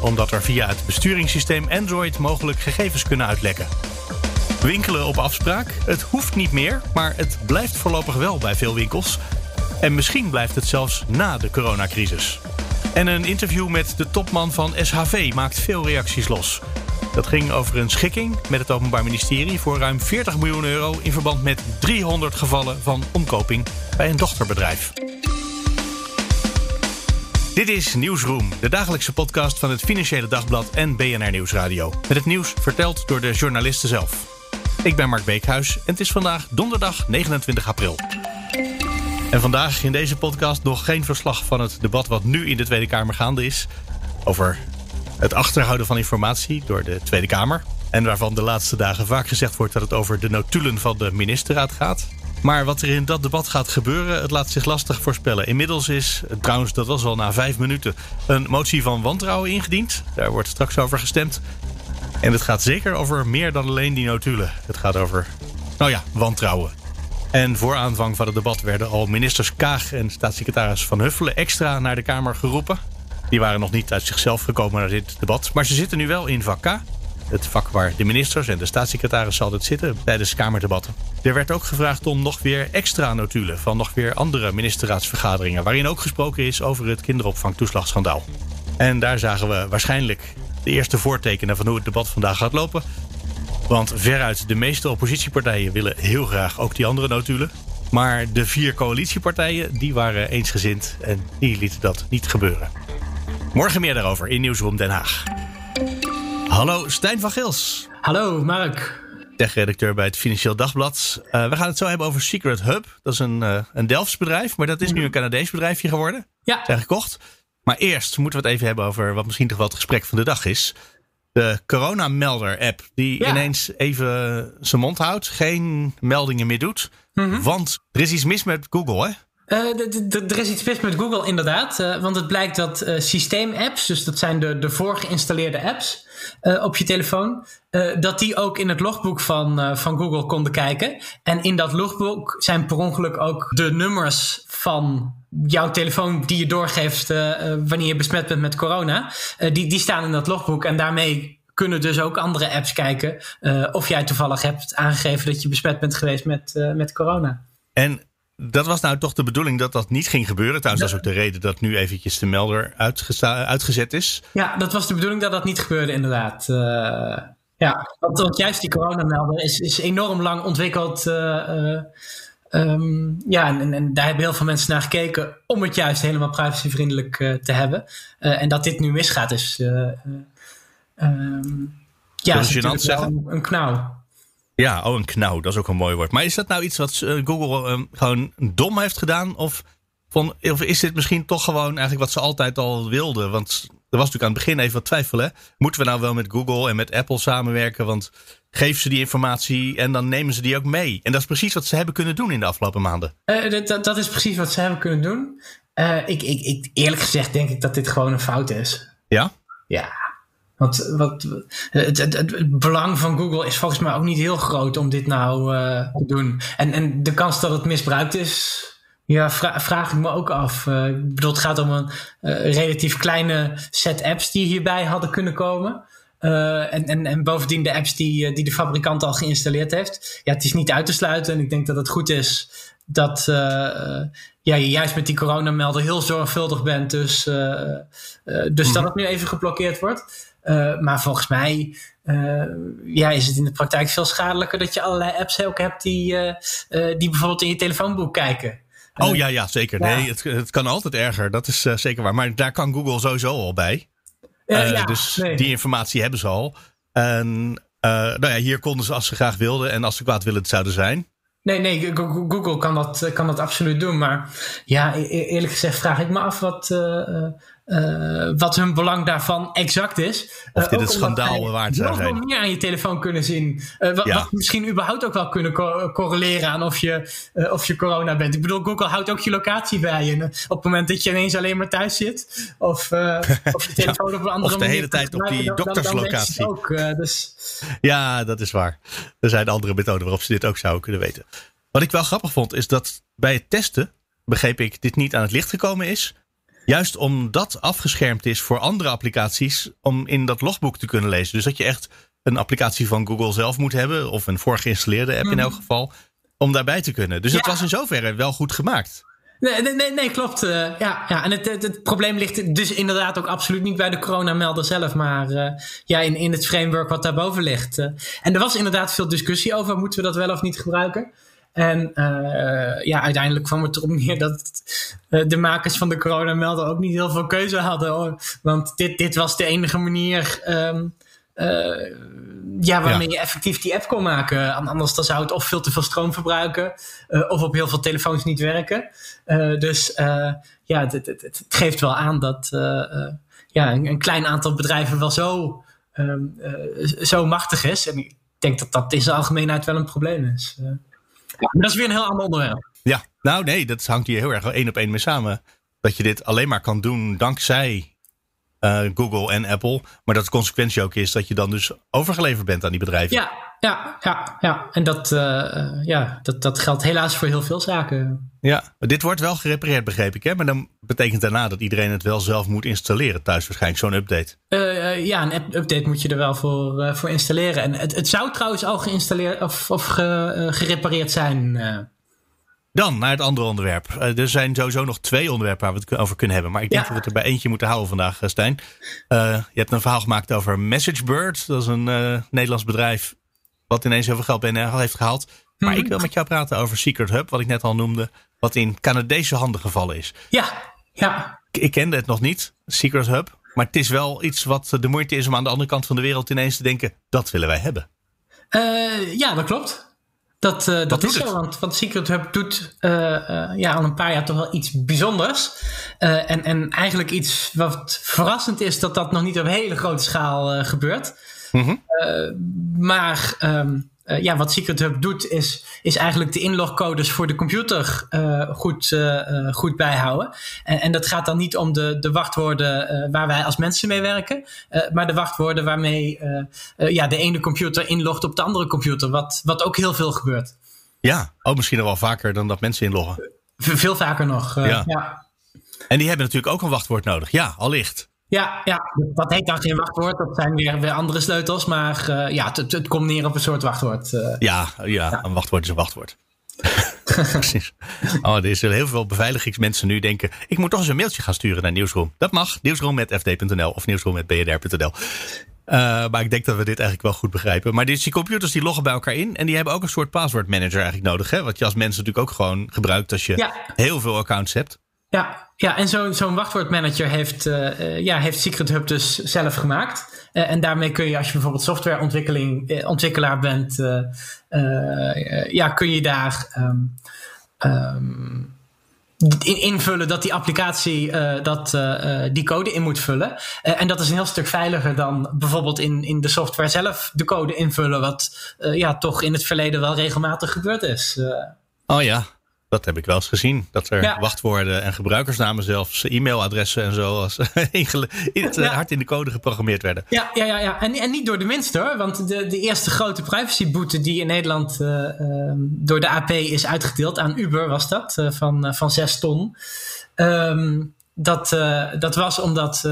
omdat er via het besturingssysteem Android mogelijk gegevens kunnen uitlekken. Winkelen op afspraak? Het hoeft niet meer, maar het blijft voorlopig wel bij veel winkels. En misschien blijft het zelfs na de coronacrisis. En een interview met de topman van SHV maakt veel reacties los. Dat ging over een schikking met het Openbaar Ministerie voor ruim 40 miljoen euro in verband met 300 gevallen van omkoping bij een dochterbedrijf. Dit is Nieuwsroom, de dagelijkse podcast van het Financiële Dagblad en BNR Nieuwsradio. Met het nieuws verteld door de journalisten zelf. Ik ben Mark Beekhuis en het is vandaag donderdag 29 april. En vandaag in deze podcast nog geen verslag van het debat wat nu in de Tweede Kamer gaande is. Over het achterhouden van informatie door de Tweede Kamer. En waarvan de laatste dagen vaak gezegd wordt dat het over de notulen van de ministerraad gaat. Maar wat er in dat debat gaat gebeuren, het laat zich lastig voorspellen. Inmiddels is, trouwens dat was al na vijf minuten, een motie van wantrouwen ingediend. Daar wordt straks over gestemd. En het gaat zeker over meer dan alleen die notulen. Het gaat over, nou ja, wantrouwen. En voor aanvang van het debat werden al ministers Kaag en staatssecretaris Van Huffelen extra naar de Kamer geroepen. Die waren nog niet uit zichzelf gekomen naar dit debat. Maar ze zitten nu wel in vak K. Het vak waar de ministers en de staatssecretaris altijd zitten tijdens Kamerdebatten. Er werd ook gevraagd om nog weer extra notulen van nog weer andere ministerraadsvergaderingen. Waarin ook gesproken is over het kinderopvangtoeslagschandaal. En daar zagen we waarschijnlijk de eerste voortekenen van hoe het debat vandaag gaat lopen. Want veruit de meeste oppositiepartijen willen heel graag ook die andere notulen. Maar de vier coalitiepartijen die waren eensgezind en die lieten dat niet gebeuren. Morgen meer daarover in Nieuwsroom Den Haag. Hallo Stijn van Gils. Hallo Mark. Tech-redacteur bij het Financieel Dagblad. Uh, we gaan het zo hebben over Secret Hub. Dat is een, uh, een Delfts bedrijf, maar dat is nu een Canadees bedrijfje geworden. Ja. Zijn gekocht. Maar eerst moeten we het even hebben over wat misschien toch wel het gesprek van de dag is. De coronamelder-app, die Ja. ineens even zijn mond houdt, geen meldingen meer doet. Want er is iets mis met Google, hè? Eh, er is iets mis met Google inderdaad. eh, want het blijkt dat eh, systeemapps, dus dat zijn de, de voorgeïnstalleerde apps op je telefoon, dat die ook in het logboek van, van Google konden kijken. En in dat logboek zijn per ongeluk ook de nummers van jouw telefoon die je doorgeeft wanneer je besmet bent met corona. die, die staan in dat logboek en daarmee kunnen dus ook andere apps kijken of jij toevallig hebt aangegeven dat je besmet bent geweest met, met corona. En dat was nou toch de bedoeling dat dat niet ging gebeuren. Trouwens, dat is ook de reden dat nu eventjes de melder uitgezet is. Ja, dat was de bedoeling dat dat niet gebeurde, inderdaad. Eh, ja, want, want juist die coronamelder is, is enorm lang ontwikkeld. eh, eh, ehm, ja, en, daar hebben heel veel mensen naar gekeken om het juist helemaal privacyvriendelijk te hebben. En dat dit nu misgaat is. ehm, ja, is natuurlijk wel een knauw. Ja, oh, een knauw, dat is ook een mooi woord. Maar is dat nou iets wat eh, Google eh, gewoon dom heeft gedaan? Of, van, of is dit misschien toch gewoon eigenlijk wat ze altijd al wilden? Want er was natuurlijk aan het begin even wat twijfel. Hè? Moeten we nou wel met Google en met Apple samenwerken? Want geven ze die informatie en dan nemen ze die ook mee. En dat is precies wat ze hebben kunnen doen in de afgelopen maanden. Eh, dat, dat, is precies wat ze hebben kunnen doen. Ik, ik, ik, eerlijk gezegd denk ik dat dit gewoon een fout is. Ja? Ja, want wat, het, het, het, het belang van Google is volgens mij ook niet heel groot om dit nou eh, te doen. En, en de kans dat het misbruikt is, ja, vra- vraag ik me ook af. Eh, ik bedoel, het gaat om een eh, relatief kleine set apps die hierbij hadden kunnen komen. En, en, en bovendien de apps die, die de fabrikant al geïnstalleerd heeft. Ja, het is niet uit te sluiten. En ik denk dat het goed is dat ja, je juist met die coronamelder heel zorgvuldig bent. Dus, dus dat het nu even geblokkeerd wordt. Eh, maar volgens mij eh, ja, is het in de praktijk veel schadelijker dat je allerlei apps ook hebt die, eh, die bijvoorbeeld in je telefoonboek kijken. Oh ja, ja zeker. ja. Nee, het, het kan altijd erger. Dat is zeker waar. Maar daar kan Google sowieso al bij. Ja, dus nee. die informatie hebben ze al. En nou ja, hier konden ze als ze graag wilden en als ze kwaadwillend zouden zijn. Nee, nee, Go- Go- Google kan dat, kan dat absoluut doen. Maar ja, e- e- eerlijk gezegd vraag ik me af wat, eh, wat hun belang daarvan exact is. Of dit het schandaal waard zou zijn. Nog meer aan je telefoon kunnen zien. Wat, ja. wat, misschien überhaupt ook wel kunnen co correleren aan of je, of je corona bent. Ik bedoel, Google houdt ook je locatie bij je. Op het moment dat je ineens alleen maar thuis zit. Of, of je telefoon op een andere Of de hele tijd op die dokterslocatie. ook, dus... Ja, dat is waar. Er zijn andere methoden waarop ze dit ook zouden kunnen weten. Wat ik wel grappig vond, is dat bij het testen, begreep ik, dit niet aan het licht gekomen is. Juist omdat afgeschermd is voor andere applicaties om in dat logboek te kunnen lezen. Dus dat je echt een applicatie van Google zelf moet hebben, of een voorgeïnstalleerde app in elk geval, om daarbij te kunnen. Dus het was in zoverre wel goed gemaakt. Nee, nee, nee, klopt. Uh, ja, ja, en het, het, het, probleem ligt dus inderdaad ook absoluut niet bij de coronamelder zelf, maar uh, ja, in, in het framework wat daarboven ligt. Uh, en er was inderdaad veel discussie over, moeten we dat wel of niet gebruiken? En ja, uiteindelijk kwam het erop neer dat de makers van de coronamelder ook niet heel veel keuze hadden. Hoor. Want dit, dit was de enige manier um, uh, ja, waarmee je effectief die app kon maken. Anders dan zou het of veel te veel stroom verbruiken, of op heel veel telefoons niet werken. Dus ja, het, het, het, geeft wel aan dat ja, een, een, klein aantal bedrijven wel zo, um, zo machtig is. En ik denk dat dat in de algemeenheid wel een probleem is. Ja, maar dat is weer een heel ander onderwerp. Ja, nou nee, dat hangt hier heel erg één op één mee samen. Dat je dit alleen maar kan doen dankzij uh, Google en Apple. Maar dat de consequentie ook is dat je dan dus overgeleverd bent aan die bedrijven. Ja, ja, ja, ja. en dat, uh, ja, dat, dat geldt helaas voor heel veel zaken. Ja, dit wordt wel gerepareerd, begreep ik. Hè? Maar dan betekent daarna dat iedereen het wel zelf moet installeren thuis waarschijnlijk, zo'n update. Uh, ja, een update moet je er wel voor, voor installeren. En het, het zou trouwens al geïnstalleerd of, of ge, gerepareerd zijn. Dan naar het andere onderwerp. Er zijn sowieso nog twee onderwerpen waar we het over kunnen hebben. Maar ik denk dat we het er bij eentje moeten houden vandaag, eh, Stijn. Uh, je hebt een verhaal gemaakt over MessageBird. Dat is een Nederlands bedrijf wat ineens heel veel geld binnen heeft gehaald. Maar ik wil met jou praten over Secret Hub, wat ik net al noemde. Wat in Canadese handen gevallen is. Ja, ja. Ik, ik kende het nog niet, Secret Hub. Maar het is wel iets wat de moeite is om aan de andere kant van de wereld ineens te denken: dat willen wij hebben. ja, dat klopt. Dat, uh, dat is zo, want, want Secret Hub doet uh, ja, al een paar jaar toch wel iets bijzonders. en, en eigenlijk iets wat verrassend is dat dat nog niet op hele grote schaal gebeurt. Mm -hmm. maar um, uh, ja, wat Secret Hub doet, is, is eigenlijk de inlogcodes voor de computer uh, goed, uh, goed bijhouden. En, en, dat gaat dan niet om de, de wachtwoorden waar wij als mensen mee werken, maar de wachtwoorden waarmee ja, de ene computer inlogt op de andere computer, wat, wat ook heel veel gebeurt. Ja, oh, misschien nog wel vaker dan dat mensen inloggen. veel vaker nog. Ja. ja. En die hebben natuurlijk ook een wachtwoord nodig. Ja, allicht. Ja, ja, dat heet dan geen wachtwoord. Dat zijn weer, weer andere sleutels. Maar uh, ja, het, het, komt neer op een soort wachtwoord. Uh, ja, ja, ja, een wachtwoord is een wachtwoord. Precies. Oh, er is heel veel beveiligingsmensen nu denken... ik moet toch eens een mailtje gaan sturen naar Nieuwsroom. Dat mag. Nieuwsroom.fd.nl of nieuwsroom.bnr.nl. Uh, maar ik denk dat we dit eigenlijk wel goed begrijpen. Maar die computers die loggen bij elkaar in. En die hebben ook een soort passwordmanager eigenlijk nodig. Hè? Wat je als mens natuurlijk ook gewoon gebruikt als je ja. heel veel accounts hebt. Ja, ja en zo'n wachtwoordmanager heeft, uh, ja, heeft Secret Hub dus zelf gemaakt. Uh, en daarmee kun je, als je bijvoorbeeld softwareontwikkeling ontwikkelaar bent, ja, kun je daar um, in, invullen dat die applicatie dat, die code in moet vullen. en dat is een heel stuk veiliger dan bijvoorbeeld in, in de software zelf de code invullen, wat ja, toch in het verleden wel regelmatig gebeurd is. oh ja, dat heb ik wel eens gezien. Dat er wachtwoorden en gebruikersnamen zelfs, e-mailadressen en zo als in het, hard in de code geprogrammeerd werden. Ja, ja, ja, ja. En, en niet door de minste hoor. Want de, de eerste grote privacyboete die in Nederland uh, uh, door de AP is uitgedeeld aan Uber was dat, uh, van, van 6 ton. Um, dat, dat was omdat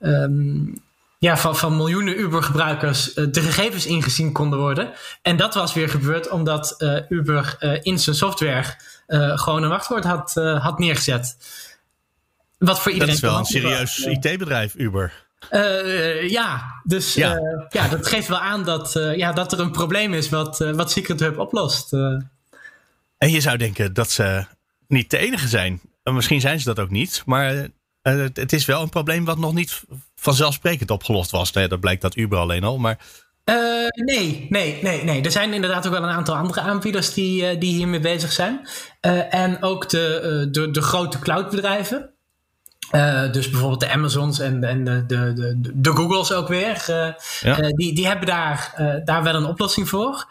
um, ja, van, van miljoenen Uber-gebruikers uh, de gegevens ingezien konden worden. En dat was weer gebeurd omdat uh, Uber uh, in zijn software gewoon een wachtwoord had, had neergezet. Wat voor iedereen. Dat is wel een serieus IT-bedrijf, Uber. ja, dus ja. ja. dat geeft wel aan dat, ja, dat er een probleem is wat, wat Secret Hub oplost. En je zou denken dat ze niet de enige zijn. Misschien zijn ze dat ook niet, maar het is wel een probleem wat nog niet vanzelfsprekend opgelost was. Nee, dat blijkt dat Uber alleen al. Maar uh, nee, nee, nee, nee. Er zijn inderdaad ook wel een aantal andere aanbieders die, uh, die hiermee bezig zijn. Uh, en ook de, de, de grote cloudbedrijven. Uh, dus bijvoorbeeld de Amazons en, en de, de, de, de Googles ook weer. Uh, ja. uh, die, die hebben daar, daar wel een oplossing voor.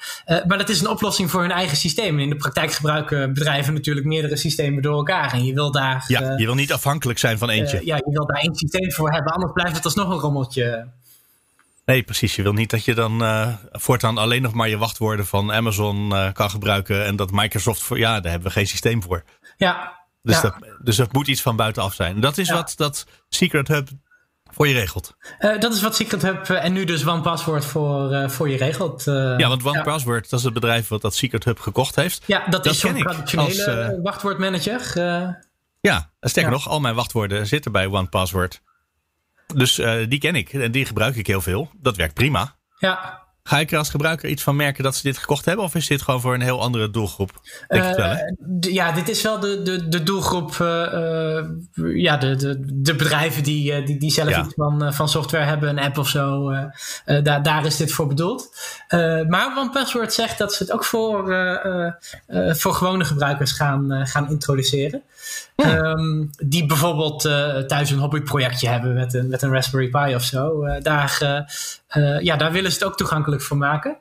maar dat is een oplossing voor hun eigen systeem. In de praktijk gebruiken bedrijven natuurlijk meerdere systemen door elkaar. En je wil daar. Ja, je wil niet afhankelijk zijn van eentje. ja, je wil daar één systeem voor hebben. Anders blijft het alsnog een rommeltje. Nee, precies. Je wil niet dat je dan voortaan alleen nog maar je wachtwoorden van Amazon kan gebruiken. En dat Microsoft voor. Ja, daar hebben we geen systeem voor. Ja, dus, ja. dat, dus dat moet iets van buitenaf zijn. Dat is ja. wat dat Secret Hub voor je regelt. Uh, dat is wat Secret Hub uh, en nu dus OnePassword voor, uh, voor je regelt. ja, want OnePassword, ja. dat is het bedrijf wat dat Secret Hub gekocht heeft. Ja, dat, dat is zo'n traditionele als, wachtwoordmanager. ja, sterker nog, al mijn wachtwoorden zitten bij OnePassword. Dus die ken ik en die gebruik ik heel veel. Dat werkt prima. Ja, Ga ik er als gebruiker iets van merken dat ze dit gekocht hebben? Of is dit gewoon voor een heel andere doelgroep? Uh, ja, dit is wel de, de, de doelgroep. Uh, ja, de, de, de bedrijven die, die, die zelf ja. iets van, van software hebben, een app of zo. daar, daar is dit voor bedoeld. maar OnePassword zegt dat ze het ook voor, voor gewone gebruikers gaan, gaan introduceren. Um, die bijvoorbeeld uh, thuis een hobbyprojectje hebben met een, met een Raspberry Pi of zo. Uh, daar, uh, ja, daar willen ze het ook toegankelijk voor maken.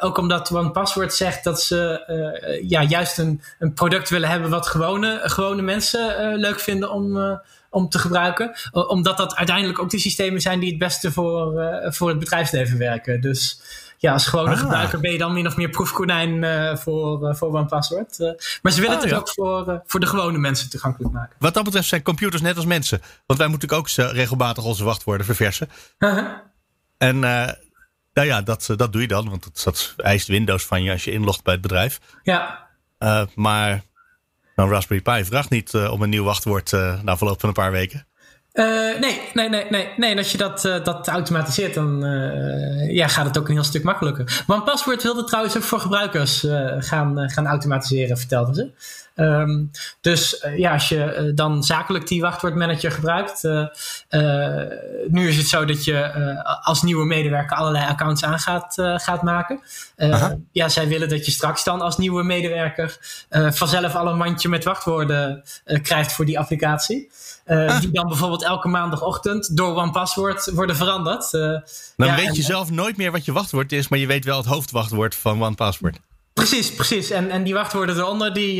ook omdat OnePassword zegt dat ze ja, juist een, een product willen hebben wat gewone, gewone mensen leuk vinden om, om te gebruiken. omdat dat uiteindelijk ook de systemen zijn die het beste voor, voor het bedrijfsleven werken. Dus ja, als gewone ah. gebruiker ben je dan min of meer proefkonijn uh, voor, uh, voor OnePassword. Uh, maar ze willen ah, het ja. ook voor, voor de gewone mensen toegankelijk maken. Wat dat betreft zijn computers net als mensen. Want wij moeten ook regelmatig onze wachtwoorden verversen. -huh. En nou ja, dat, dat doe je dan. Want dat, dat eist Windows van je als je inlogt bij het bedrijf. Ja. maar een Raspberry Pi vraagt niet om een nieuw wachtwoord na verloop van een paar weken. Uh, nee, nee, nee, nee, nee. En als je dat, uh, dat automatiseert, dan uh, ja, gaat het ook een heel stuk makkelijker. OnePassword wilde trouwens ook voor gebruikers gaan, gaan automatiseren, vertelden ze. Um, dus ja, als je dan zakelijk die wachtwoordmanager gebruikt. nu is het zo dat je als nieuwe medewerker allerlei accounts aan gaat, gaat maken. ja, zij willen dat je straks dan als nieuwe medewerker vanzelf al een mandje met wachtwoorden krijgt voor die applicatie. Uh, ah. Die dan bijvoorbeeld elke maandagochtend door OnePassword worden veranderd. Uh, dan ja, weet je zelf nooit meer wat je wachtwoord is, maar je weet wel het hoofdwachtwoord van OnePassword. Precies, precies. En, en die wachtwoorden eronder, die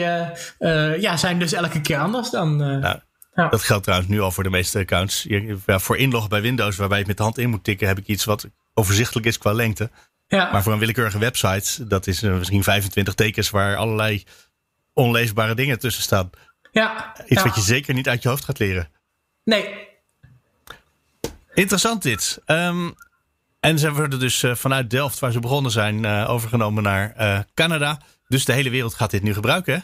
uh, ja, zijn dus elke keer anders dan. Nou, ja. Dat geldt trouwens nu al voor de meeste accounts. Je, ja, voor inloggen bij Windows, waarbij je met de hand in moet tikken, heb ik iets wat overzichtelijk is qua lengte. Ja. Maar voor een willekeurige website, dat is misschien 25 tekens waar allerlei onleesbare dingen tussen staan. Ja, Iets wat je zeker niet uit je hoofd gaat leren. Nee. Interessant dit. Um, en ze worden dus uh, vanuit Delft, waar ze begonnen zijn, uh, overgenomen naar uh, Canada. Dus de hele wereld gaat dit nu gebruiken, hè?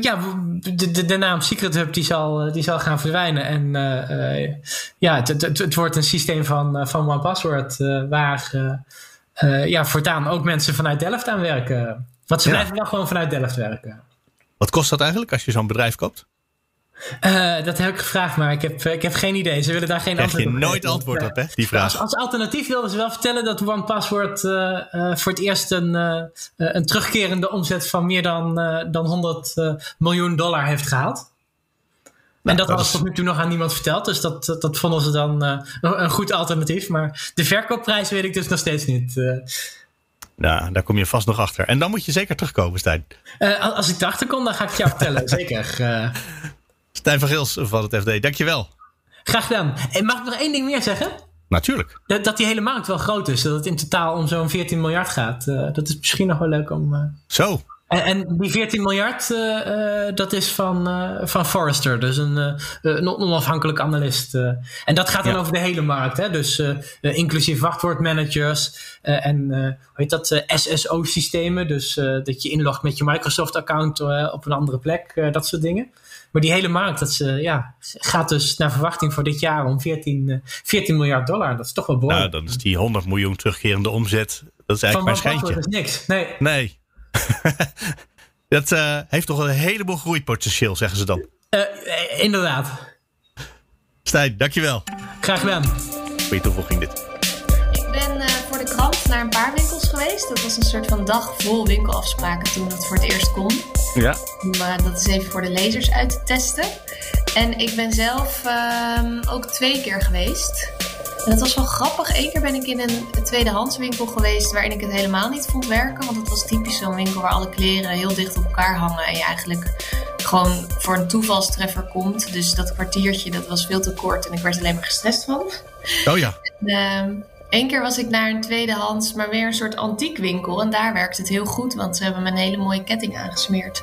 ja, de, de, de, naam Secret Hub die zal, die zal gaan verdwijnen. En ja, het, het, het, wordt een systeem van, van OnePassword waar ja, voortaan ook mensen vanuit Delft aan werken. Want ze ja. blijven wel gewoon vanuit Delft werken. Wat kost dat eigenlijk als je zo'n bedrijf koopt? Uh, dat heb ik gevraagd, maar ik heb, ik heb geen idee. Ze willen daar geen Krijg antwoord op. je nooit antwoord op, hè, die vraag. Als, als, alternatief wilden ze wel vertellen dat OnePassword uh, uh, voor het eerst een, een terugkerende omzet van meer dan, dan 100 miljoen dollar heeft gehaald. En dat, was tot nu toe nog aan niemand verteld. Dus dat, dat, dat vonden ze dan een goed alternatief. Maar de verkoopprijs weet ik dus nog steeds niet. Nou, daar kom je vast nog achter. En dan moet je zeker terugkomen, Stijn. Uh, als ik erachter kom, dan ga ik het jou vertellen. zeker. Uh... Stijn van Gils van het FD, dankjewel. Graag gedaan. En mag ik nog één ding meer zeggen? Natuurlijk. Dat, dat die hele markt wel groot is. Dat het in totaal om zo'n 14 miljard gaat. Uh, dat is misschien nog wel leuk om... Zo. En, en, die 14 miljard, uh, uh, dat is van, van Forrester, dus een, een onafhankelijk analist. en dat gaat dan ja. over de hele markt, hè? dus inclusief wachtwoordmanagers en hoe heet dat, SSO-systemen, dus dat je inlogt met je Microsoft-account op een andere plek, dat soort dingen. Maar die hele markt, dat ze, ja, gaat dus naar verwachting voor dit jaar om 14, 14 miljard dollar. Dat is toch wel behoorlijk. Nou, dan is die 100 miljoen terugkerende omzet, dat is eigenlijk van maar een schijntje. Dat is niks, nee. Nee. dat uh, heeft toch een heleboel groeipotentieel, zeggen ze dan. Uh, inderdaad. Stijn, dankjewel. Graag gedaan. Goeie toevoeging dit. Ik ben uh, voor de krant naar een paar winkels geweest. Dat was een soort van dag vol winkelafspraken toen dat voor het eerst kon. Ja. Om dat is even voor de lezers uit te testen. En ik ben zelf ehm, ook twee keer geweest. En dat was wel grappig. Eén keer ben ik in een tweedehandswinkel geweest waarin ik het helemaal niet vond werken. Want het was typisch zo'n winkel waar alle kleren heel dicht op elkaar hangen. En je eigenlijk gewoon voor een toevalstreffer komt. Dus dat kwartiertje dat was veel te kort en ik werd alleen maar gestrest van. Oh ja. En, Eén keer was ik naar een tweedehands, maar weer een soort antiekwinkel. En daar werkt het heel goed, want ze hebben me een hele mooie ketting aangesmeerd.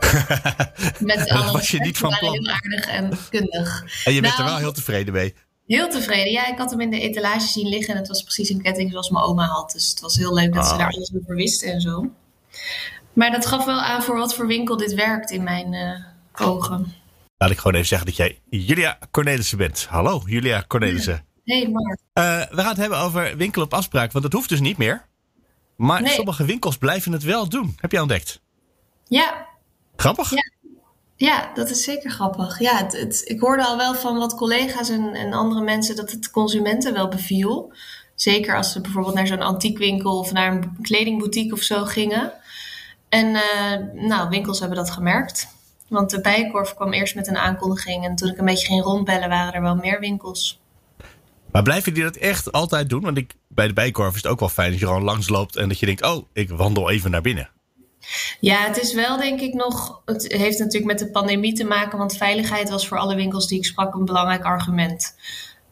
Met dat was je niet van plan. Heel aardig en kundig. En je bent er nou, wel heel tevreden mee. Heel tevreden. Ja, ik had hem in de etalage zien liggen en het was precies een ketting zoals mijn oma had. Dus het was heel leuk dat ze ah. daar alles over wisten en zo. Maar dat gaf wel aan voor wat voor winkel dit werkt in mijn uh, ogen. Laat ik gewoon even zeggen dat jij Julia Cornelissen bent. Hallo, Julia Cornelissen. Hey Mark. Uh, we gaan het hebben over winkel op afspraak, want dat hoeft dus niet meer. Maar sommige winkels blijven het wel doen. Heb je ontdekt? Ja. Grappig? Ja. Ja, dat is zeker grappig. Ja, het, het, ik hoorde al wel van wat collega's en, en, andere mensen dat het consumenten wel beviel. Zeker als ze bijvoorbeeld naar zo'n antiekwinkel of naar een kledingboutique of zo gingen. En uh, nou, winkels hebben dat gemerkt. Want de Bijenkorf kwam eerst met een aankondiging. En toen ik een beetje ging rondbellen, waren er wel meer winkels. Maar blijven die dat echt altijd doen? Want ik, bij de Bijenkorf is het ook wel fijn dat je gewoon langs loopt en dat je denkt: oh, ik wandel even naar binnen. Ja, het is wel denk ik nog. Het heeft natuurlijk met de pandemie te maken, want veiligheid was voor alle winkels die ik sprak een belangrijk argument.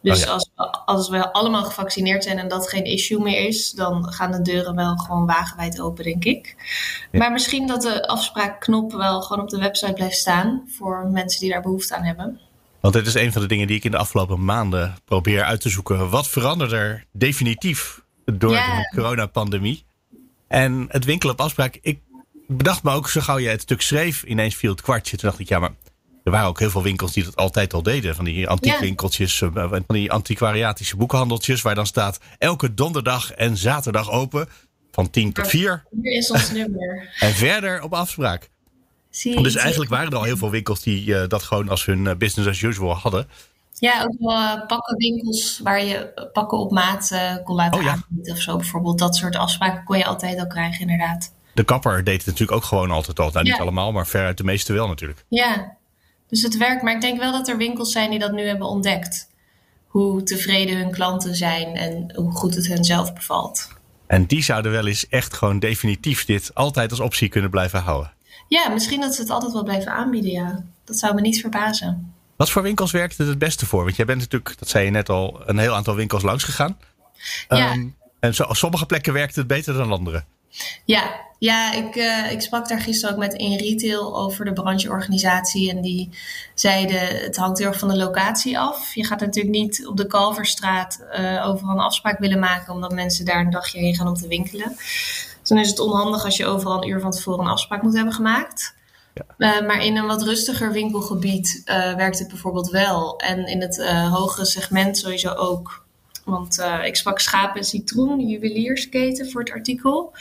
Dus oh als, als we allemaal gevaccineerd zijn en dat geen issue meer is, dan gaan de deuren wel gewoon wagenwijd open, denk ik. Maar misschien dat de afspraakknop wel gewoon op de website blijft staan voor mensen die daar behoefte aan hebben. Want dit is een van de dingen die ik in de afgelopen maanden probeer uit te zoeken. Wat verandert er definitief door de coronapandemie? En het winkelen op afspraak, ik bedacht me ook, zo gauw jij het stuk schreef, ineens viel het kwartje. Toen dacht ik, ja, maar er waren ook heel veel winkels die dat altijd al deden. Van die antiekwinkeltjes, ja. Eh, van die antiquariatische boekhandeltjes, waar dan staat elke donderdag en zaterdag open. Van 10 tot 4. Hier is ons nummer. En verder op afspraak. Zie, dus eigenlijk waren er al heel veel winkels die uh, dat gewoon als hun eh, business as usual hadden. Ja, ook wel uh, pakkenwinkels waar je pakken op maat kon laten oh, aanbieden of zo. Bijvoorbeeld dat soort afspraken kon je altijd al krijgen, inderdaad. De kapper deed het natuurlijk ook gewoon altijd al. Nou, niet allemaal, maar veruit de meeste wel natuurlijk. Ja, dus het werkt. Maar ik denk wel dat er winkels zijn die dat nu hebben ontdekt. Hoe tevreden hun klanten zijn en hoe goed het hen zelf bevalt. En die zouden wel eens echt gewoon definitief dit altijd als optie kunnen blijven houden. Ja, misschien dat ze het altijd wel blijven aanbieden, ja. Dat zou me niet verbazen. Wat voor winkels werkt het het beste voor? Want jij bent natuurlijk, dat zei je net al, een heel aantal winkels langs gegaan. Ja. Um, en zo, sommige plekken werkt het beter dan andere. Ja, ja ik, uh, ik sprak daar gisteren ook met In Retail over de brancheorganisatie. En die zeiden, het hangt heel erg van de locatie af. Je gaat natuurlijk niet op de Kalverstraat uh, overal een afspraak willen maken... omdat mensen daar een dagje heen gaan om te winkelen. Dan is het onhandig als je overal een uur van tevoren een afspraak moet hebben gemaakt. Ja. Uh, maar in een wat rustiger winkelgebied werkt het bijvoorbeeld wel. En in het hogere segment sowieso ook. Want uh, ik sprak Schapen en Citroen, juweliersketen, voor het artikel.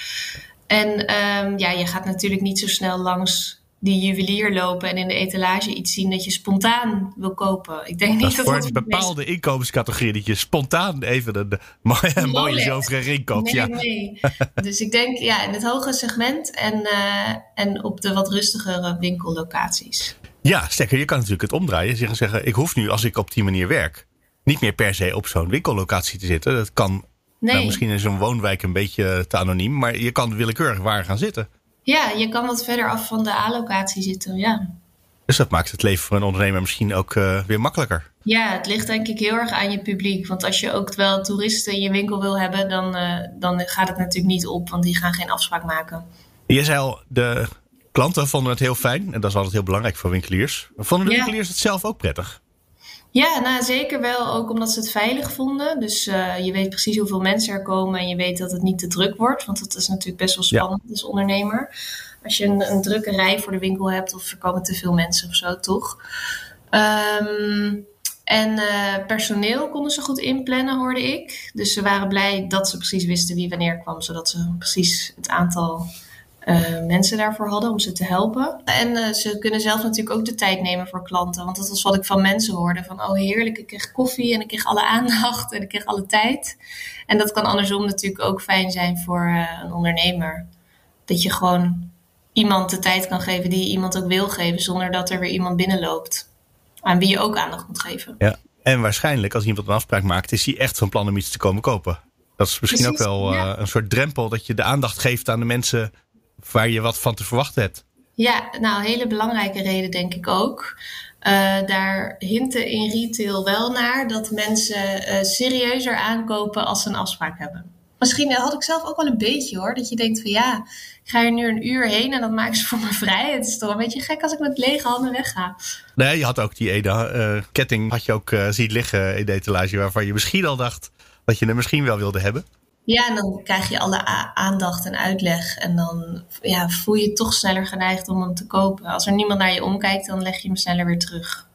En um, ja, je gaat natuurlijk niet zo snel langs die juwelier lopen en in de etalage iets zien dat je spontaan wil kopen. Ik denk niet dat, dat voor een bepaalde inkomenscategorie dat je spontaan even een, mooie, mooie zilveren ring koopt. Nee, ja. nee. dus ik denk ja, in het hoge segment en, uh, en op de wat rustigere winkellocaties. Ja, sterker, je kan natuurlijk het omdraaien. Zeggen, zeggen, ik hoef nu als ik op die manier werk niet meer per se op zo'n winkellocatie te zitten. Dat kan nou, misschien in zo'n woonwijk een beetje te anoniem, maar je kan willekeurig waar gaan zitten. Ja, je kan wat verder af van de A-locatie zitten, ja. Dus dat maakt het leven voor een ondernemer misschien ook uh, weer makkelijker. Ja, het ligt denk ik heel erg aan je publiek. Want als je ook wel toeristen in je winkel wil hebben, dan, uh, dan gaat het natuurlijk niet op, want die gaan geen afspraak maken. Je zei al, de klanten vonden het heel fijn. En dat is altijd heel belangrijk voor winkeliers. Vonden de winkeliers het zelf ook prettig? Ja, nou zeker wel. Ook omdat ze het veilig vonden. Dus uh, je weet precies hoeveel mensen er komen en je weet dat het niet te druk wordt. Want dat is natuurlijk best wel spannend als ondernemer. Als je een, een, drukke rij voor de winkel hebt of er komen te veel mensen of zo, toch? Um, en uh, personeel konden ze goed inplannen, hoorde ik. Dus ze waren blij dat ze precies wisten wie wanneer kwam, zodat ze precies het aantal uh, mensen daarvoor hadden om ze te helpen. En uh, ze kunnen zelf natuurlijk ook de tijd nemen voor klanten. Want dat was wat ik van mensen hoorde. Van oh heerlijk, ik kreeg koffie en ik kreeg alle aandacht en ik kreeg alle tijd. En dat kan andersom natuurlijk ook fijn zijn voor uh, een ondernemer. Dat je gewoon iemand de tijd kan geven die iemand ook wil geven zonder dat er weer iemand binnenloopt. aan wie je ook aandacht moet geven. Ja, en waarschijnlijk als iemand een afspraak maakt, is hij echt van plan om iets te komen kopen. Dat is misschien Precies, ook wel ja. eh, een soort drempel dat je de aandacht geeft aan de mensen waar je wat van te verwachten hebt. Ja, nou, een hele belangrijke reden denk ik ook. Eh, daar hinten in retail wel naar dat mensen eh, serieuzer aankopen als ze een afspraak hebben. Misschien had ik zelf ook wel een beetje hoor. Dat je denkt van ja, ik ga er nu een uur heen en dan maken ze voor me vrij. Het is toch een beetje gek als ik met lege handen wegga. Nee, je had ook die ene eh, ketting, had je ook eh zien liggen in de etalage, waarvan je misschien al dacht dat je hem misschien wel wilde hebben. Ja, en dan krijg je alle aandacht en uitleg. En dan ja, voel je je toch sneller geneigd om hem te kopen. Als er niemand naar je omkijkt, dan leg je hem sneller weer terug.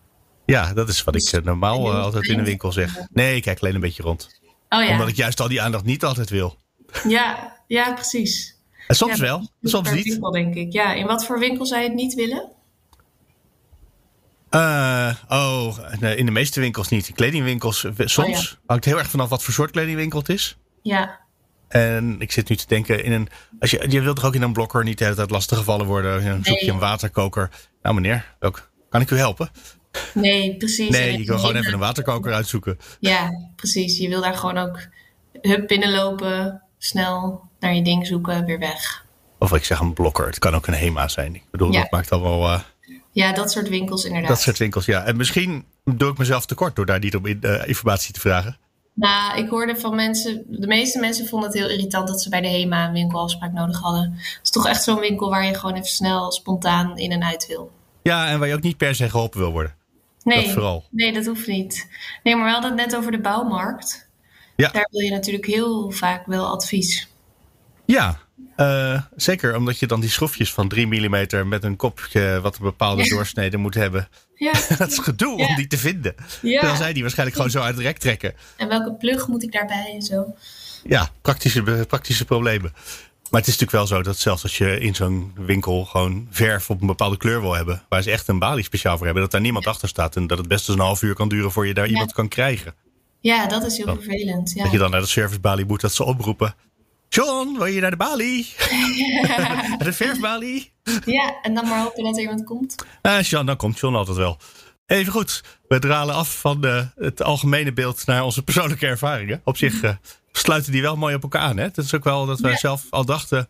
Ja, dat is wat ik eh, normaal eh, altijd in de winkel zeg. Nee, ik kijk alleen een beetje rond. Oh ja, Omdat ik juist al die aandacht niet altijd wil. ja, ja precies. En soms Ja, wel, soms niet. winkel, denk ik. Ja, in wat voor winkel zou je het niet willen? Eh, oh, in de meeste winkels niet. In kledingwinkels eh, soms. Oh, ja. Hangt heel erg vanaf wat voor soort kledingwinkel het is. Ja, En ik zit nu te denken in een. Als je, je wilt toch ook in een blokker niet de hele tijd lastig gevallen worden. Dan zoek je een waterkoker. Nou, meneer, ook, kan ik u helpen? nee, precies. Nee, ik wil gewoon even een waterkoker uitzoeken. Ja, precies. Je wil daar gewoon ook hup binnenlopen, snel naar je ding zoeken, weer weg. Of ik zeg een blokker. Het kan ook een HEMA zijn. Ik bedoel, Ja. dat maakt allemaal. eh, Ja, dat soort winkels inderdaad. dat soort winkels, ja. En misschien doe ik mezelf tekort door daar niet om in- eh, informatie te vragen. Nou, ik hoorde van mensen, de meeste mensen vonden het heel irritant dat ze bij de HEMA een winkelafspraak nodig hadden. Het is toch echt zo'n winkel waar je gewoon even snel spontaan in en uit wil. Ja, en waar je ook niet per se geholpen wil worden. Nee, Dat vooral. nee, dat hoeft niet. Nee, maar we hadden het net over de bouwmarkt. Ja. Daar wil je natuurlijk heel vaak wel advies. Ja, eh, zeker omdat je dan die schroefjes van 3 mm met een kopje wat een bepaalde Ja. doorsnede moet hebben. Ja, Dat is gedoe Ja. om die te vinden. Ja. zij die waarschijnlijk gewoon zo uit het rek trekken. En welke plug moet ik daarbij en zo? Ja, praktische, praktische problemen. Maar het is natuurlijk wel zo dat zelfs als je in zo'n winkel gewoon verf op een bepaalde kleur wil hebben, waar ze echt een balie speciaal voor hebben, dat daar niemand achter staat en dat het best eens een half uur kan duren voor je daar iemand kan krijgen. Ja, dat is heel Oh. vervelend. Ja. Dat je dan naar de servicebalie moet, dat ze oproepen. John, wil je naar de balie? Naar de verfbalie? ja, en dan maar hopen dat er iemand komt. Ah, John, dan komt John altijd wel. Even goed, we dralen af van de, het algemene beeld naar onze persoonlijke ervaringen. Op zich eh, sluiten die wel mooi op elkaar aan. Hè? Dat is ook wel dat wij Ja. zelf al dachten.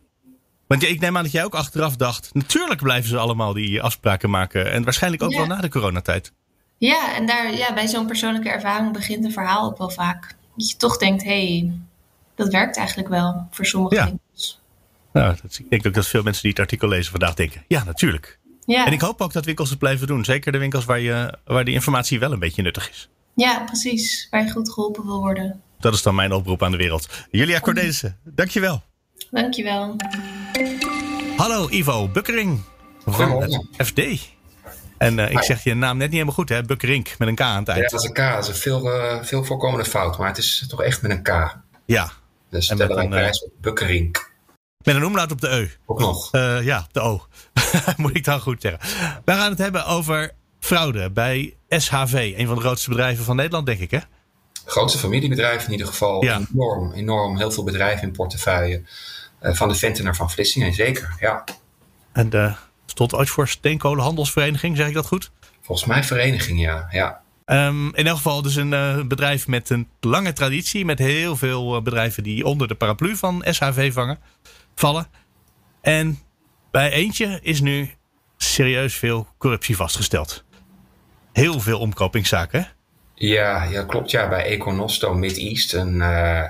Want ik neem aan dat jij ook achteraf dacht. Natuurlijk blijven ze allemaal die afspraken maken. En waarschijnlijk ook Ja. wel na de coronatijd. Ja, en daar, ja, bij zo'n persoonlijke ervaring begint een verhaal ook wel vaak. Dat je toch denkt, hé, hey, dat werkt eigenlijk wel voor sommige Ja. winkels. Nou, dat, ik denk ook dat veel mensen die het artikel lezen vandaag denken. Ja, natuurlijk. Ja, En ik hoop ook dat winkels het blijven doen. Zeker de winkels waar, je, waar die informatie wel een beetje nuttig is. ja, precies. Waar je goed geholpen wil worden. Dat is dan mijn oproep aan de wereld. Julia Cornelissen, dankjewel. Dankjewel. Hallo Ivo Bukkering van het FD. En eh, ik zeg je naam net niet helemaal goed, hè? Bukkerink met een K aan het Ja, eind. dat is een K. Dat is een veel, eh, veel voorkomende fout. Maar het is toch echt met een K. Ja, Dus En stellen wij een, eh, prijs op Bukkerink. met een omlaut op de Eu. Ook nog. Eh, ja, de O. Moet ik dan goed zeggen. We gaan het hebben over fraude bij SHV. Een van de grootste bedrijven van Nederland, denk ik, hè? Grootste familiebedrijf in ieder geval. Ja. Enorm, enorm. Heel veel bedrijven in portefeuille. Eh, van de Ventener van Vlissingen, zeker. Ja. En eh stond ooit voor Steenkolenhandelsvereniging, zeg ik dat goed? Volgens mij vereniging, ja. ja. Ehm, in elk geval dus een eh, bedrijf met een lange traditie. Met heel veel eh, bedrijven die onder de paraplu van SHV vangen, vallen. En bij eentje is nu serieus veel corruptie vastgesteld. Heel veel omkopingszaken. Ja, ja, klopt. Ja, bij Econosto Mid-East, een, eh,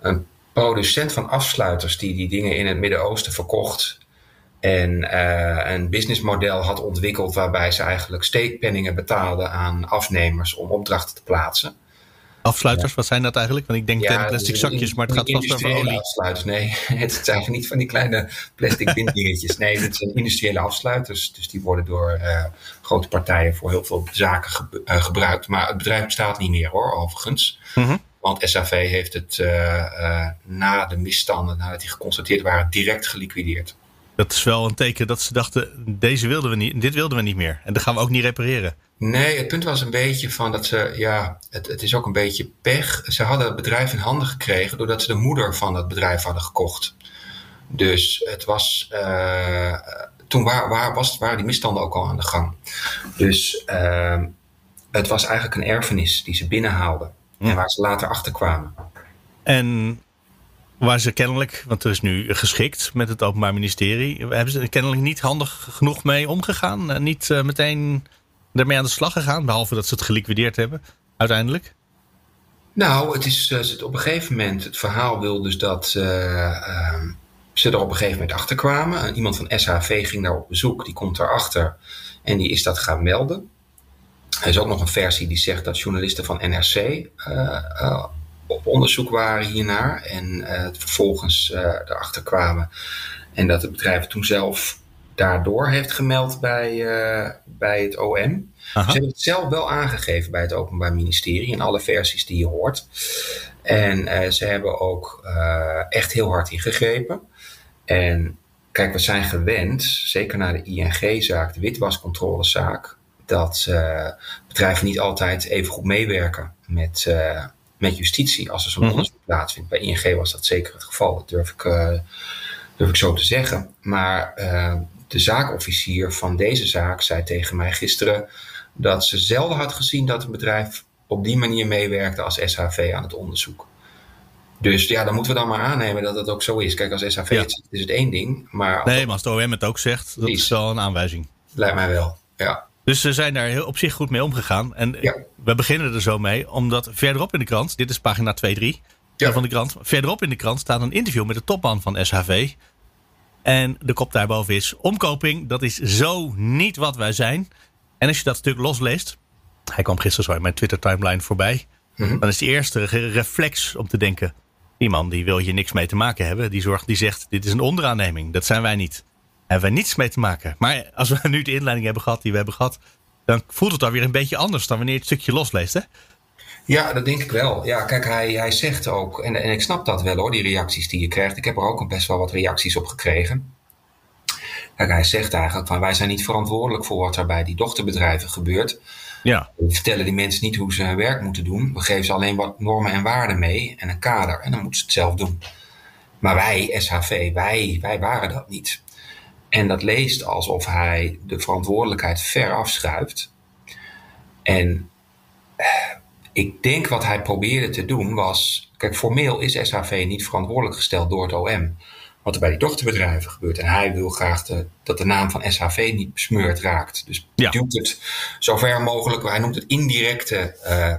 een producent van afsluiters die die dingen in het Midden-Oosten verkocht. En eh, een businessmodel had ontwikkeld waarbij ze eigenlijk steekpenningen betaalden aan afnemers om opdrachten te plaatsen. Afsluiters, wat zijn dat eigenlijk? Want ik denk aan plastic zakjes, maar het gaat vast over olie. afsluiters. Nee, het zijn niet van die kleine plastic binddingetjes. Nee, het zijn industriële afsluiters. Dus die worden door eh, grote partijen voor heel veel zaken ge- eh, gebruikt. Maar het bedrijf bestaat niet meer hoor, overigens. Mhm. Want SAV heeft het na de misstanden, nadat die geconstateerd waren, direct geliquideerd. Dat is wel een teken dat ze dachten, deze wilden we niet, dit wilden we niet meer. En dat gaan we ook niet repareren. Nee, het punt was een beetje van dat ze, ja, het, het is ook een beetje pech. Ze hadden het bedrijf in handen gekregen doordat ze de moeder van het bedrijf hadden gekocht. Dus het was, eh, toen waar, waar was, waren die misstanden ook al aan de gang. Dus ehm, het was eigenlijk een erfenis die ze binnenhaalden. En waar ze later achter kwamen. En waar ze kennelijk, want er is nu geschikt met het Openbaar Ministerie, hebben ze kennelijk niet handig genoeg mee omgegaan. En niet uh, meteen ermee aan de slag gegaan, behalve dat ze het geliquideerd hebben, uiteindelijk. Nou, het is uh, op een gegeven moment, het verhaal wil dus dat ze er op een gegeven moment achter kwamen. Iemand van SHV ging daar op bezoek, die komt erachter en die is dat gaan melden. Er is ook nog een versie die zegt dat journalisten van NRC op onderzoek waren hiernaar en uh, vervolgens uh, erachter kwamen. En dat het bedrijf toen zelf daardoor heeft gemeld bij, uh, bij het OM. Aha. Ze hebben het zelf wel aangegeven bij het Openbaar Ministerie in alle versies die je hoort. En ze hebben ook echt heel hard ingegrepen. En kijk, we zijn gewend, zeker na de ING-zaak, de witwascontrolezaak, dat bedrijven niet altijd even goed meewerken met met justitie als er zo'n mm -hmm. onderzoek plaatsvindt. Bij ING was dat zeker het geval, dat durf ik, uh, durf ik zo te zeggen. Maar uh, de zaakofficier van deze zaak zei tegen mij gisteren dat ze zelden had gezien dat een bedrijf op die manier meewerkte als SHV aan het onderzoek. Dus ja, dan moeten we dan maar aannemen dat het ook zo is. Kijk, als SHV ja. het is het één ding. Maar nee, maar als de OM het ook zegt, dat is wel een aanwijzing. Lijkt mij wel, ja. Dus ze zijn daar heel op zich goed mee omgegaan. En ja. we beginnen er zo mee, omdat verderop in de krant, dit is pagina 2-3 ja. van de krant. Verderop in de krant staat een interview met de topman van SHV. En de kop daarboven is: omkoping, dat is zo niet wat wij zijn. En als je dat stuk losleest, hij kwam gisteren zo in mijn Twitter-timeline voorbij. Mm -hmm. Dan is de eerste reflex om te denken: die man die wil hier niks mee te maken hebben. Die, zorgt, die zegt: dit is een onderaanneming, dat zijn wij niet hebben we niets mee te maken. Maar als we nu de inleiding hebben gehad die we hebben gehad, dan voelt het alweer een beetje anders dan wanneer je het stukje losleest, hè? Ja, dat denk ik wel. Ja, kijk, hij, hij zegt ook, en, en ik snap dat wel hoor, die reacties die je krijgt. Ik heb er ook best wel wat reacties op gekregen. Kijk, hij zegt eigenlijk van wij zijn niet verantwoordelijk voor wat er bij die dochterbedrijven gebeurt. Ja. We vertellen die mensen niet hoe ze hun werk moeten doen. We geven ze alleen wat normen en waarden mee en een kader. En dan moeten ze het zelf doen. Maar wij, SHV, wij, wij waren dat niet. En dat leest alsof hij de verantwoordelijkheid ver afschuift. En eh, ik denk wat hij probeerde te doen was. Kijk, formeel is SHV niet verantwoordelijk gesteld door het OM. Wat er bij die dochterbedrijven gebeurt. En hij wil graag de, dat de naam van SHV niet besmeurd raakt. Dus ja. doet het zover mogelijk. Hij noemt het indirecte uh,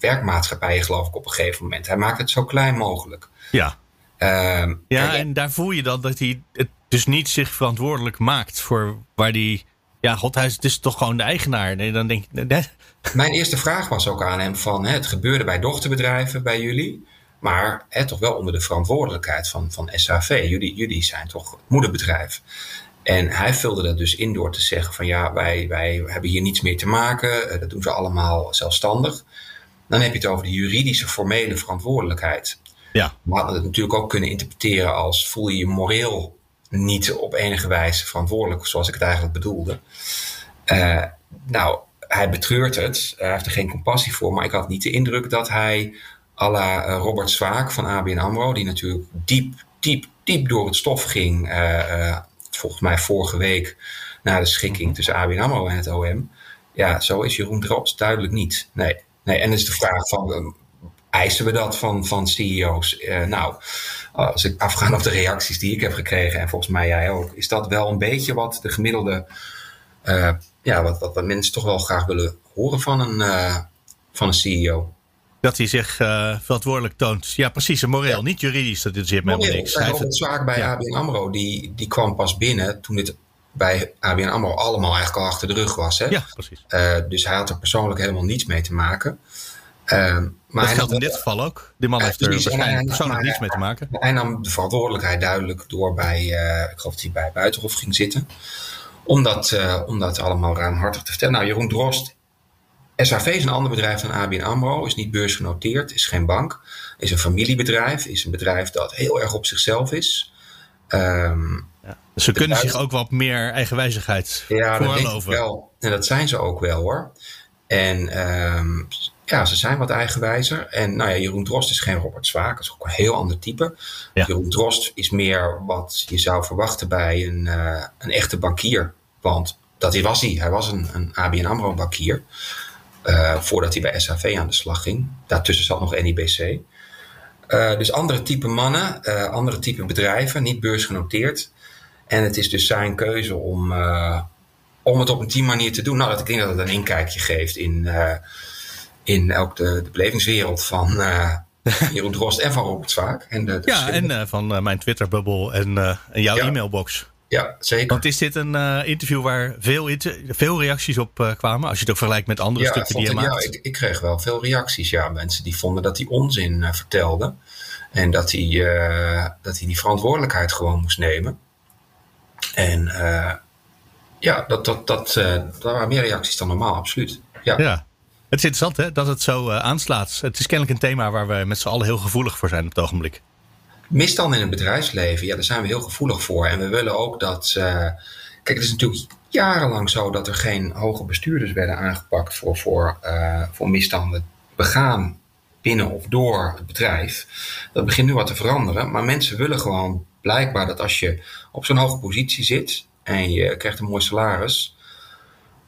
werkmaatschappijen, geloof ik, op een gegeven moment. Hij maakt het zo klein mogelijk. Ja. Uh, ja, en daar voel je dan dat hij het dus niet zich verantwoordelijk maakt voor waar die. Ja, god, hij is, het is toch gewoon de eigenaar. Nee, dan denk ik. Nee. Mijn eerste vraag was ook aan hem: van hè, het gebeurde bij dochterbedrijven bij jullie. Maar hè, toch wel onder de verantwoordelijkheid van, van SHV. Jullie, jullie zijn toch het moederbedrijf. En hij vulde dat dus in door te zeggen: van ja, wij, wij hebben hier niets mee te maken. Dat doen ze allemaal zelfstandig. Dan heb je het over de juridische, formele verantwoordelijkheid. Ja. We hadden het natuurlijk ook kunnen interpreteren als voel je je moreel niet op enige wijze verantwoordelijk, zoals ik het eigenlijk bedoelde. Uh, nou, hij betreurt het. Hij heeft er geen compassie voor. Maar ik had niet de indruk dat hij à la uh, Robert Zwaak van ABN AMRO... die natuurlijk diep, diep, diep door het stof ging... Uh, volgens mij vorige week na de schikking tussen ABN AMRO en het OM. Ja, zo is Jeroen Drops duidelijk niet. Nee, nee. En is de vraag van... eisen we dat van, van CEO's? nou als ik afga op de reacties die ik heb gekregen, en volgens mij jij ook, is dat wel een beetje wat de gemiddelde, uh, ja, wat, wat, mensen toch wel graag willen horen van een, uh, van een CEO. Dat hij zich verantwoordelijk toont. Ja, precies. Moreel, ja. niet juridisch. Dat zit me helemaal niks. Hij zaak bij ja. ABN AMRO, die, die kwam pas binnen toen dit bij ABN AMRO allemaal eigenlijk al achter de rug was. Hè? Ja, precies. dus hij had er persoonlijk helemaal niets mee te maken. Uh, maar dat geldt in dit geval ook. Die man heeft er waarschijnlijk persoonlijk niets mee te maken. Hij nam de verantwoordelijkheid duidelijk door bij, uh, ik geloof dat hij bij Buitenhof ging zitten. Om dat, uh, om dat allemaal ruimhartig te vertellen. Nou, Jeroen Drost, SHV is een ander bedrijf dan ABN AMRO. Is niet beursgenoteerd, is geen bank. Is een familiebedrijf. Is een bedrijf dat heel erg op zichzelf is. Um, ja. Dus ze kunnen zich ook wat meer eigenwijzigheid ja, wel. En dat zijn ze ook wel hoor. En um, ja, ze zijn wat eigenwijzer. En nou ja, Jeroen Drost is geen Robert Zwaak. Dat is ook een heel ander type. Ja. Jeroen Drost is meer wat je zou verwachten bij een, uh, een echte bankier. Want dat was hij. Hij was een, een ABN AMRO bankier. voordat hij bij SAV aan de slag ging. Daartussen zat nog NIBC. dus andere type mannen, andere type bedrijven, niet beursgenoteerd. En het is dus zijn keuze om, om het op een die manier te doen. Nou, dat, ik denk dat het een inkijkje geeft in, in ook de, de belevingswereld van Jeroen Drost en van Robert Zwaak. En de, ja, en uh, van uh, mijn Twitter-bubbel en, uh, en jouw ja. e-mailbox. Ja, zeker. Want is dit een interview waar veel, veel reacties op kwamen? Als je het ook vergelijkt met andere ja, stukken die je maakt. Ja, ik, ik, kreeg wel veel reacties. Ja, mensen die vonden dat hij onzin vertelde. En dat hij, dat hij die verantwoordelijkheid gewoon moest nemen. En ja, dat, dat, dat, dat waren meer reacties dan normaal, absoluut. Ja. ja. Het is interessant hè, dat het zo uh, aanslaat. Het is kennelijk een thema waar we met z'n allen heel gevoelig voor zijn op het ogenblik. Misstanden in het bedrijfsleven, ja, daar zijn we heel gevoelig voor. En we willen ook dat. Uh, kijk, het is natuurlijk jarenlang zo dat er geen hoge bestuurders werden aangepakt voor, voor, uh, voor misstanden begaan binnen of door het bedrijf. Dat begint nu wat te veranderen. Maar mensen willen gewoon blijkbaar dat als je op zo'n hoge positie zit en je krijgt een mooi salaris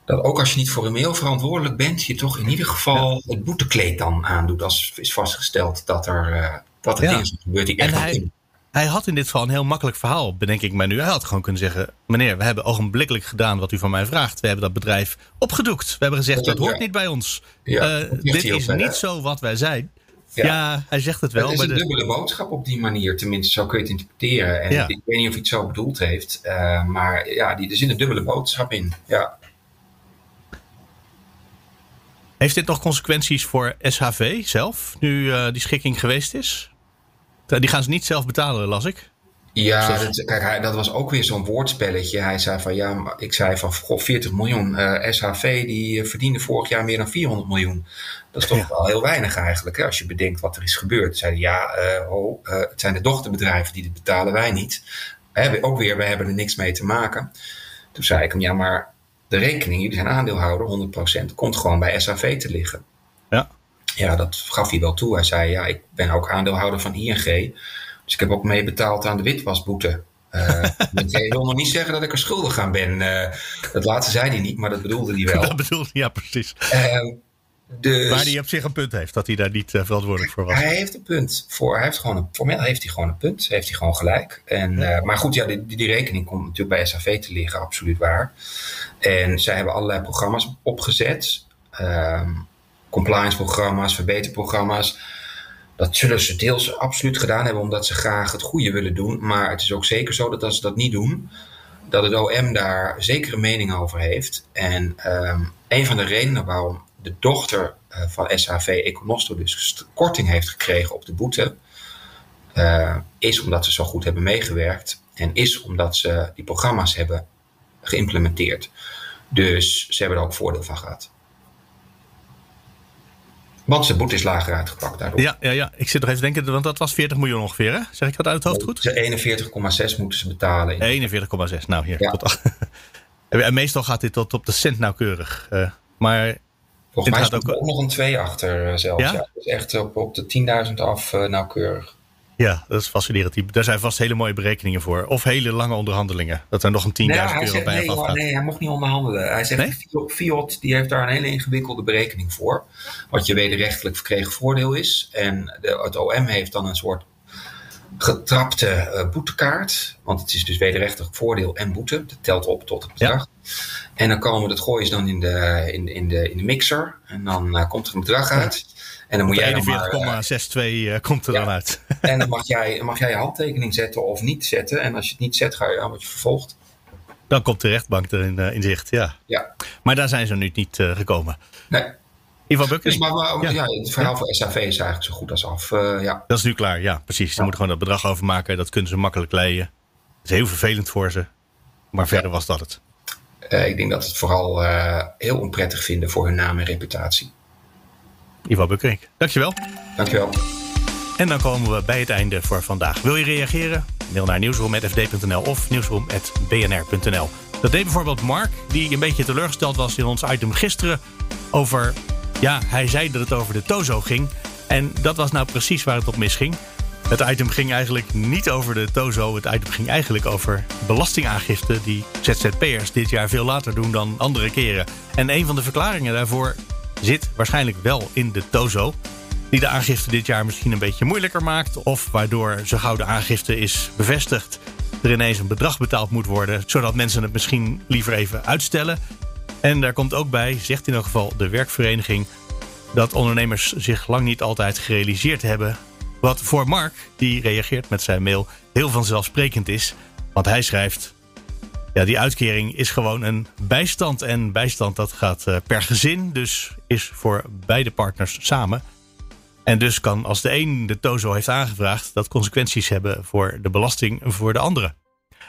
dat ook als je niet voor een mail verantwoordelijk bent, je toch in ieder geval het boetekleed dan aandoet. Als is vastgesteld dat er, uh, dat er ja. dingen gebeurd die echt hij, hij had in dit geval een heel makkelijk verhaal, bedenk ik mij nu. Hij had gewoon kunnen zeggen: Meneer, we hebben ogenblikkelijk gedaan wat u van mij vraagt. We hebben dat bedrijf opgedoekt. We hebben gezegd: Dat, hoort niet bij ons. Ja, uh, dit is niet zo wat wij zijn. Ja. hij zegt het wel. Het is een dubbele boodschap op die manier, tenminste, zo kun je het interpreteren. En ik weet niet of hij het zo bedoeld heeft, uh, maar ja, die, er zit een dubbele boodschap in. Ja. Heeft dit nog consequenties voor SHV zelf, nu uh, die schikking geweest is? Die gaan ze niet zelf betalen, las ik. Ja, dat, kijk, hij, dat was ook weer zo'n woordspelletje. Hij zei van ja, ik zei van goh, 40 miljoen. Uh, eh, SHV die verdiende vorig jaar meer dan 400 miljoen. Dat is toch wel heel weinig eigenlijk, hè, als je bedenkt wat er is gebeurd. Zeiden ja, uh, oh, het zijn de dochterbedrijven die dit betalen, wij niet. Hè, ook weer, wij hebben er niks mee te maken. Toen zei ik hem, ja, maar de rekening, jullie zijn aandeelhouder, 100%, komt gewoon bij SAV te liggen. Ja. Ja, dat gaf hij wel toe. Hij zei, ja, ik ben ook aandeelhouder van ING. Dus ik heb ook meebetaald aan de witwasboete. Uh, ik wil nog niet zeggen dat ik er schuldig aan ben. Uh, dat laatste zei hij niet, maar dat bedoelde hij wel. Dat bedoelde ja, precies. Uh, dus, maar hij op zich een punt heeft, dat hij daar niet uh, verantwoordelijk voor was. Hij heeft een punt. Voor, hij heeft gewoon een, formeel heeft hij gewoon een punt. Heeft hij gewoon gelijk. En, ja. maar goed, ja, die, die, rekening komt natuurlijk bij SAV te liggen, absoluut waar. En zij hebben allerlei programma's opgezet. Um, compliance-programma's, verbeterprogramma's. Dat zullen ze deels absoluut gedaan hebben omdat ze graag het goede willen doen. Maar het is ook zeker zo dat als ze dat niet doen, dat het OM daar zeker een mening over heeft. En um, een van de redenen waarom de dochter uh, van SHV Econosto dus korting heeft gekregen op de boete, uh, is omdat ze zo goed hebben meegewerkt. En is omdat ze die programma's hebben geïmplementeerd. Dus ze hebben er ook voordeel van gehad. Want zijn boete is lager uitgepakt daardoor. Ja, ja, ja, ik zit nog even te denken, want dat was 40 miljoen ongeveer, hè? Zeg ik dat uit het hoofd goed? 41,6 moeten ze betalen. 41,6, nou hier. Ja. Tot, en meestal gaat dit tot op de cent nauwkeurig. Uh, maar Volgens mij er ook, ook nog een 2 achter uh, zelfs. Ja? ja? Dus echt op, op de 10.000 af uh, nauwkeurig. Ja, dat is fascinerend. Daar zijn vast hele mooie berekeningen voor. Of hele lange onderhandelingen. Dat er nog een 10.000 nee, euro bij nee, afgaat. Nee, hij mocht niet onderhandelen. Hij zegt, nee? Fiat die heeft daar een hele ingewikkelde berekening voor. Wat je wederrechtelijk verkregen voordeel is. En de, het OM heeft dan een soort getrapte uh, boetekaart. Want het is dus wederrechtelijk voordeel en boete. Dat telt op tot het bedrag. Ja. En dan komen dat gooien ze dan in de, in, in de, in de mixer. En dan uh, komt er een bedrag uit. En dan moet jij 41,62 uh, komt er ja. dan uit. en dan mag jij, mag jij je handtekening zetten of niet zetten. En als je het niet zet, ga je, dan word je vervolgd. Dan komt de rechtbank erin uh, in zicht, ja. ja. Maar daar zijn ze nu niet uh, gekomen. Nee. Ivan Bukker. Dus maar, maar ja. ja. het verhaal van SAV is eigenlijk zo goed als af. Uh, ja. Dat is nu klaar, ja, precies. Ze moeten gewoon dat bedrag overmaken. Dat kunnen ze makkelijk leien. Dat is heel vervelend voor ze. Maar verder was dat het. Uh, ik denk dat het vooral uh, heel onprettig vinden voor hun naam en reputatie. Ivo Bukkerink, dankjewel. Dankjewel. En dan komen we bij het einde voor vandaag. Wil je reageren? Mail naar nieuwsroom.fd.nl of nieuwsroom.bnr.nl. Dat deed bijvoorbeeld Mark, die een beetje teleurgesteld was in ons item gisteren over... Ja, hij zei dat het over de Tozo ging. En dat was nou precies waar het op misging. Het item ging eigenlijk niet over de Tozo. Het item ging eigenlijk over belastingaangifte die ZZP'ers dit jaar veel later doen dan andere keren. En een van de verklaringen daarvoor zit waarschijnlijk wel in de Tozo. Die de aangifte dit jaar misschien een beetje moeilijker maakt. Of waardoor zo gauw de aangifte is bevestigd. er ineens een bedrag betaald moet worden. zodat mensen het misschien liever even uitstellen. En daar komt ook bij, zegt in elk geval de werkvereniging. dat ondernemers zich lang niet altijd gerealiseerd hebben. Wat voor Mark, die reageert met zijn mail, heel vanzelfsprekend is. Want hij schrijft. Ja, die uitkering is gewoon een bijstand. En bijstand dat gaat eh, per gezin, dus is voor beide partners samen. En dus kan als de een de tozo heeft aangevraagd, dat consequenties hebben voor de belasting voor de andere.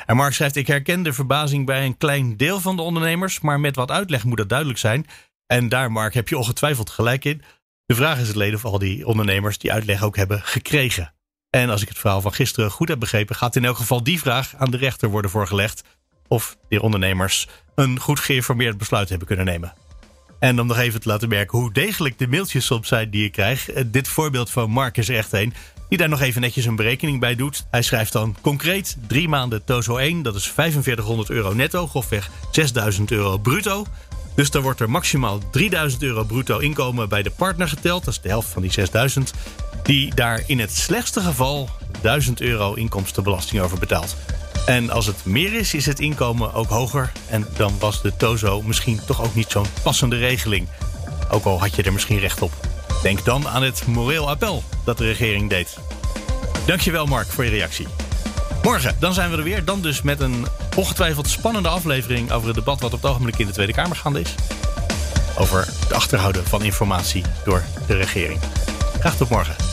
En Mark schrijft: Ik herken de verbazing bij een klein deel van de ondernemers, maar met wat uitleg moet dat duidelijk zijn. En daar, Mark, heb je ongetwijfeld gelijk in. De vraag is het leden of al die ondernemers die uitleg ook hebben gekregen. En als ik het verhaal van gisteren goed heb begrepen, gaat in elk geval die vraag aan de rechter worden voorgelegd. Of die ondernemers een goed geïnformeerd besluit hebben kunnen nemen. En om nog even te laten merken hoe degelijk de mailtjes soms zijn die ik krijg. Eh, dit voorbeeld van Mark is echt een. Die daar nog even netjes een berekening bij doet. Hij schrijft dan concreet drie maanden Tozo 1. Dat is 4500 euro netto, grofweg 6000 euro bruto. Dus dan wordt er maximaal 3000 euro bruto inkomen bij de partner geteld. Dat is de helft van die 6000. Die daar in het slechtste geval 1000 euro inkomstenbelasting over betaalt. En als het meer is, is het inkomen ook hoger. En dan was de Tozo misschien toch ook niet zo'n passende regeling. Ook al had je er misschien recht op. Denk dan aan het moreel appel dat de regering deed. Dankjewel Mark voor je reactie. Morgen, dan zijn we er weer. Dan dus met een ongetwijfeld spannende aflevering over het debat wat op het ogenblik in de Tweede Kamer gaande is. Over het achterhouden van informatie door de regering. Graag tot morgen.